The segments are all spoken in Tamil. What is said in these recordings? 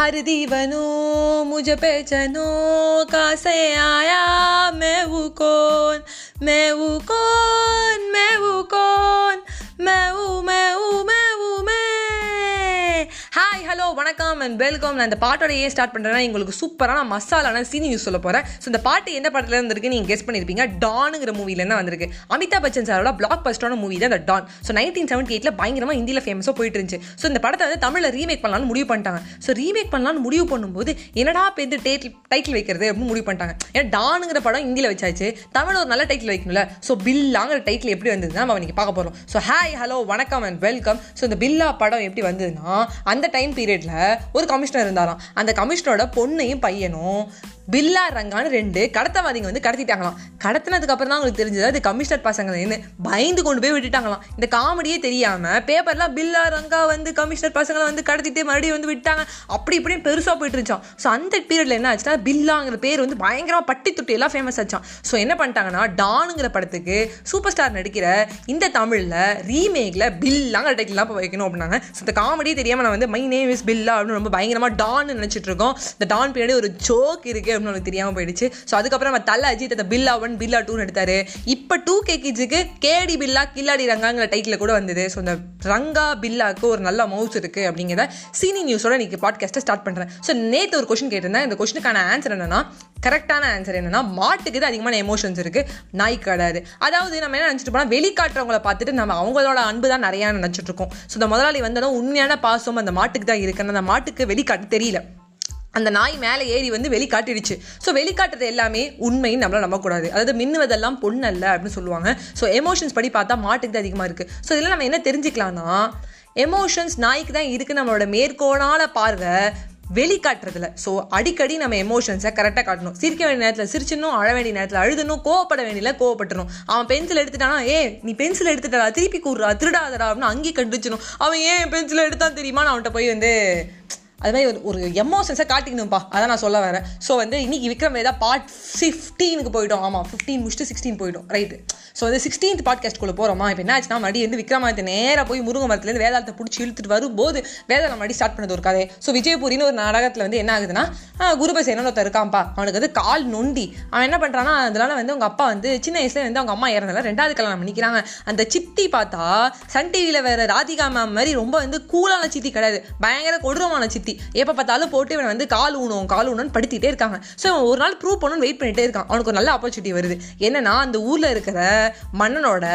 हर दीवानो, मुझे पहचानो का से आया, मैं वो कौन? मैं वो कौन? मैं वो कौन? வணக்கம் அண்ட் வெல்கம் நான் இந்த பாட்டோட ஏன் ஸ்டார்ட் பண்ணுறேன்னா உங்களுக்கு சூப்பரான மசாலான சீனி நியூஸ் சொல்ல போகிறேன் ஸோ இந்த பாட்டு எந்த படத்துல இருந்திருக்கு நீங்கள் கெஸ் பண்ணியிருப்பீங்க டானுங்கிற மூவிலேருந்து வந்திருக்கு? அமிதாப் பச்சன் சாரோட பிளாக் பஸ்டான மூவி தான் இந்த டான் ஸோ நைன்டீன் செவன்ட்டி எயிட்டில் பயங்கரமாக ஹிந்தியில் ஃபேமஸாக போயிட்டு இருந்துச்சு. ஸோ இந்த படத்தை வந்து தமிழில் ரீமேக் பண்ணலாம்னு முடிவு பண்ணிட்டாங்க. ஸோ ரீமேக் பண்ணலாம்னு முடிவு பண்ணும்போது என்னடா பேருந்து டைட்டில் டைட்டில் வைக்கிறது அப்படின்னு முடிவு பண்ணிட்டாங்க. ஏன்னா டானுங்கிற படம் ஹிந்தியில் வச்சாச்சு. தமிழ் ஒரு நல்ல டைட்டில் வைக்கணும்ல. ஸோ பில்லாங்கிற டைட்டில் எப்படி வந்ததுன்னா நம்ம இன்றைக்கி பார்க்க போகிறோம் ஸோ ஹாய் ஹலோ வணக்கம் அண்ட் வெல்கம் ஸோ இந்த பில்லா படம் எப்படி வந்ததுன்னா அந்த டைம் பீரியட் பீரியடில் ஒரு கமிஷனர் இருந்தாராம். அந்த கமிஷனரோட பொண்ணையும் பையனும் பில்லா ரங்கான்னு ரெண்டு கடத்தவாதிங்க வந்து கடத்திட்டாங்களாம். கடத்தினதுக்கு அப்புறம் தான் அவங்களுக்கு தெரிஞ்சது? அது கமிஷனர் பசங்க பயந்து கொண்டு போய் விட்டுட்டாங்களாம். இந்த காமெடியே தெரியாம பேப்பர்லாம் பில்லா ரங்கா வந்து கமிஷனர் பசங்களை வந்து கடத்திட்டு மறுபடியும் வந்து விட்டாங்க. அப்படி இப்படின்னு பெருசாக போயிட்டு இருந்துச்சான் ஸோ அந்த பீரியட்ல என்ன ஆச்சுன்னா பில்லாங்கிற பேர் வந்து பயங்கரமாக பட்டி துட்டி எல்லாம் ஃபேமஸ் ஆச்சான் ஸோ என்ன பண்ணிட்டாங்கன்னா டானுங்கிற படத்துக்கு சூப்பர் ஸ்டார் நடிக்கிற இந்த தமிழில் ரீமேக்கில் பில்லாங்கிற டைட்டில்லாம் வைக்கணும் அப்படின்னாங்க. ஸோ இந்த காமெடியே தெரியாமல் நான் வந்து மை நேம் இஸ் பில்லா அப்படின்னு ரொம்ப பயங்கரமாக டான்னு நினச்சிட்டு இருக்கோம். இந்த டான் பின்னாடி ஒரு ஜோக் இருக்குது அப்படின்னு எனக்கு தெரியாமல் போயிடுச்சு. ஸோ அதுக்கப்புறம் நம்ம தலை அஜித் அந்த பில்லா ஒன் பில்லா டூன்னு எடுத்தாரு. இப்போ டூ கே கிட்ஸுக்கு கேடி பில்லா கில்லாடி ரங்காங்கிற டைட்டில் கூட வந்தது. ஸோ இந்த ரங்கா பில்லாக்கு ஒரு நல்ல மவுஸ் இருக்குது அப்படிங்கிறத சீனி நியூஸோட இன்னைக்கு பாட்காஸ்ட்டை ஸ்டார்ட் பண்ணுறேன் ஸோ நேற்று ஒரு கொஷின் கேட்டிருந்தேன். இந்த கொஷனுக்கான ஆன்சர் என்னன்னா கரெக்டான ஆன்சர் என்னன்னா மாட்டுக்கு தான் அதிகமான எமோஷன்ஸ் இருக்கு. நாய் கிடையாது அதாவது நம்ம என்ன நினச்சிட்டு போனால் வெளிக்காட்டுறவங்கள பார்த்துட்டு நம்ம அவங்களோட அன்பு தான் நிறையா நினச்சிட்டு இருக்கோம். ஸோ இந்த முதலாளி வந்ததும் உண்மையான பாசம் அந்த மாட்டுக்கு தான் இருக்குன்னு அந்த மாட்டுக்கு வெளிக்காட்டு தெரியல. அந்த நாய் மேலே ஏறி வந்து வெளிக்காட்டிடுச்சு. ஸோ வெளிக்காட்டுறது எல்லாமே உண்மைன்னு நம்மளால் நம்பக்கூடாது. அதாவது மின்னுவதெல்லாம் பொண்ணல்ல அப்படின்னு சொல்லுவாங்க. ஸோ எமோஷன்ஸ் படி பார்த்தா மாட்டுக்கு தான் அதிகமாக இருக்குது ஸோ இதில் நம்ம என்ன தெரிஞ்சுக்கலாம்னா எமோஷன்ஸ் நாய்க்கு தான் இருக்குது நம்மளோட மேற்கோளான பார்வை வெளிக்காட்டுறதுல. ஸோ அடிக்கடி நம்ம எமோஷன்ஸை கரெக்டாக காட்டணும். சிரிக்க வேண்டிய நேரத்தில் சிரிச்சிடணும் அழ வேண்டிய நேரத்தில் அழுதணும் கோவப்பட வேண்டியதில் கோவப்பட்டணும் அவன் பென்சில் எடுத்துட்டானா ஏ நீ பென்சில் எடுத்துட்டா திருப்பி கூடுறா திருடாதடா அப்படின்னு அங்கேயே கண்டுச்சிடணும் அவன் ஏன் பென்சில் எடுத்தான் தெரியுமா? நான் அவன்கிட்ட போய் வந்து அது மாதிரி ஒரு ஒரு எமோஷன்ஸை காட்டிக்கணும்ப்பா அதான் நான் சொல்ல வரேன். ஸோ வந்து இன்னைக்கு விக்ரம் வேதா பார்ட் ஃபிஃப்டீனுக்கு போயிட்டோம். ஆமாம் ஃபிஃப்டீன் முடிச்சுட்டு சிக்ஸ்டீன் போயிட்டோம். ரைட்டு ஸோ வந்து சிக்ஸ்டீன்த் பாட்காஸ்ட்குள்ளே போகிறோமா இப்போ என்ன ஆச்சுன்னா மறுபடியும் வந்து விக்ரமாதித்த நேராக போய் முருங்க மரத்துலேருந்து வேதாளத்தை பிடிச்சி இழுத்துட்டு வரும்போது வேதாளம் மறுபடி ஸ்டார்ட் பண்ணது ஒரு கதை. ஸோ விஜயபுரின்னு ஒரு நாடகத்தில் வந்து என்ன ஆகுதுன்னா குருபசேனன் ஒருத்தர் இருக்கான்ப்பா. அவனுக்கு வந்து கால் நொண்டி. அவன் என்ன பண்ணுறான்னா அதனால வந்து அவங்க அப்பா வந்து சின்ன வயசுல வந்து அவங்க அம்மா இறந்தால ரெண்டாவது கல்யாணம் பண்ணிக்கிறாங்க. அந்த சித்தி பார்த்தா சன் டிவியில் வேற ராதிகா மேம் மாதிரி ரொம்ப வந்து கூலான சித்தி கிடையாது. பயங்கர கொடூரமான சித்தி. எப்போ பார்த்தாலும் போட்டு இவன் வந்து கால் ஊனும் கால் ஊனும்னு படுத்திட்டே இருக்காங்க. ஸோ இவன் ஒரு நாள் ப்ரூவ் பண்ணணும்னு வெயிட் பண்ணிட்டே இருக்கான். அவனுக்கு ஒரு நல்ல ஆப்பர்ச்சுனிட்டி வருது. என்னன்னா அந்த ஊரில் இருக்கிற மன்னனோட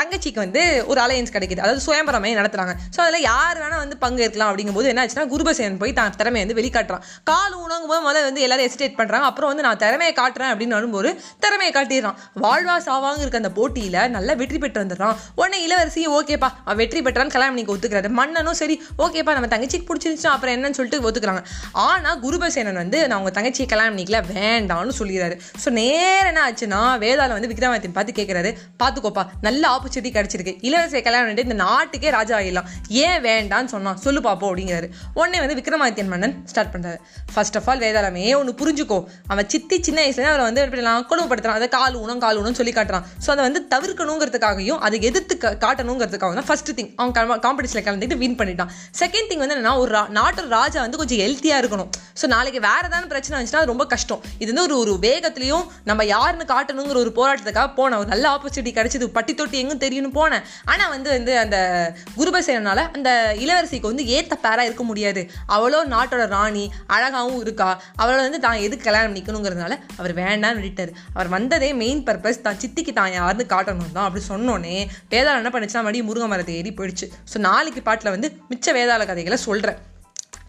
தங்கச்சிக்கு வந்து ஒரு அலையன்ஸ் கிடைக்குது. அதாவது சுயம்பரமே நடத்துறாங்க. ஸோ அதில் யார் வேணால் வந்து பங்கு இருக்கலாம் அப்படிங்கும்போது என்ன ஆச்சுன்னா குருபசேனன் போய் தான் திறமையை வந்து வெளிக்காட்டுறான். கால் ஊனங்கும் போது முதல்ல வந்து எல்லாரும் எஸ்டேட் பண்ணுறாங்க அப்புறம் வந்து நான் திறமையை காட்டுறேன் அப்படின்னு வரும்போது திறமையை காட்டிடுறான். வாழ்வா சாவாங்க இருக்க அந்த போட்டியில் நல்லா வெற்றி பெற்று வந்துடுறான். உடனே இளவரசி ஓகேப்பா அவன் வெற்றி பெற்றான்னு கல்யாணம் நீங்கள் ஒத்துக்கிறாரு. மன்னனும் சரி ஓகேப்பா நம்ம தங்கச்சிக்கு பிடிச்சிருந்துச்சு அப்புறம் என்னன்னு சொல்லிட்டு ஒத்துக்கிறாங்க. ஆனால் குருபசேனன் வந்து நான் உங்கள் தங்கச்சியை கல்யாணம் பண்ணிக்கல வேண்டாம்னு சொல்லிடுறாரு. ஸோ நேரம் என்ன ஆச்சுன்னா வேதாளம் வந்து விக்ரமாதித்தன் பார்த்து கேட்குறாரு பார்த்துக்கோப்பா நல்ல ஆப்பர்ச்சுனிட்டி கிடச்சிருக்கு. இளவரசியை கல்யாணம் பண்ணிட்டு இந்த நாட்டுக்கே ராஜா ஆகிடலாம் ஏன் வேண்டான்னு சொன்னான் சொல்லு பார்ப்போம் அப்படிங்கிறாரு. உடனே வந்து விக்ரமாதித்யன் மன்னன் ஸ்டார்ட் பண்ணுறாரு ஃபர்ஸ்ட் ஆஃப் ஆல் வேதாளமே ஒன்று புரிஞ்சுக்கோ. அவன் சித்தி சின்ன வயசுலேயே அவரை வந்து எப்படி கொடுமைப்படுத்துறான் அதை கால் ஊனம் கால் ஊனம் சொல்லி காட்டுறான். ஸோ அதை வந்து தவிர்க்கணுங்கிறதுக்காகவும் அதை எதிர்த்து காட்டணுங்கிறதுக்காக தான் ஃபர்ஸ்ட் திங் அவன் காம்படிஷனில் கலந்துக்கிட்டு வின் பண்ணிட்டான். செகண்ட் திங் வந்து என்னன்னா ஒரு நாட்டு ராஜ வந்து கொஞ்சம் ஹெல்த்தியாக இருக்கணும். ஸோ நாளைக்கு வேறு ஏதாவது பிரச்சனை வந்துச்சுன்னா அது ரொம்ப கஷ்டம். இது வந்து ஒரு ஒரு வேகத்துலையும் நம்ம யாருன்னு காட்டணுங்கிற ஒரு போராட்டத்துக்காக போனேன். ஒரு நல்ல ஆப்பர்ச்சுனிட்டி கிடைச்சது. பட்டி தொட்டி எங்கும் தெரியும்னு போனேன். ஆனால் வந்து வந்து அந்த குருபசேனால அந்த இளவரசிக்கு வந்து ஏத்த பேராக இருக்க முடியாது. அவளோ நாட்டோட ராணி அழகாகவும் இருக்கா. அவளை வந்து தான் எதுக்கு கல்யாணம் நிற்கணுங்கிறதுனால அவர் வேண்டாம்னு விட்டார் அவர் வந்ததே மெயின் பர்பஸ் தான். சித்திக்கு தான் யாருன்னு காட்டணும் தான் அப்படி சொன்னோன்னே வேதாளம் என்ன பண்ணிச்சுன்னா மறுபடியும் முருங்க மரத்தை ஏறி போயிடுச்சு. ஸோ நாளைக்கு பாட்டில் வந்து மிச்ச வேதாள கதைகளை சொல்கிறேன்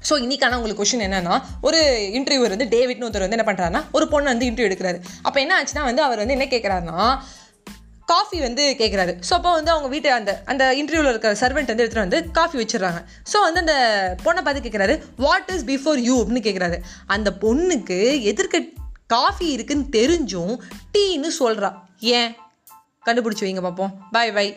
ஸோ இன்னைக்கான உங்களுக்கு கொஷின் என்னன்னா ஒரு இன்டர்வியூ வந்து டேவிட்னு ஒருத்தர் வந்து என்ன பண்ணுறாருன்னா ஒரு பொண்ணு வந்து இன்டர்வியூ எடுக்கிறாரு. அப்போ என்ன ஆச்சுன்னா வந்து அவர் வந்து என்ன கேட்குறாருன்னா காஃபி வந்து கேட்குறாரு ஸோ அப்போ வந்து அவங்க வீட்டு அந்த அந்த இன்டர்வியூவில் இருக்கிற சர்வெண்ட் வந்து எடுத்துகிட்டு வந்து காஃபி வச்சிடுறாங்க. ஸோ வந்து அந்த பொண்ணை பார்த்து கேட்குறாரு வாட் இஸ் பிஃபோர் யூ அப்படின்னு கேட்குறாரு அந்த பொண்ணுக்கு எதிர்க்க காஃபி இருக்குன்னு தெரிஞ்சும் டீன்னு சொல்கிறா ஏன்? கண்டுபிடிச்சி வைங்க பார்ப்போம் பாய் பாய்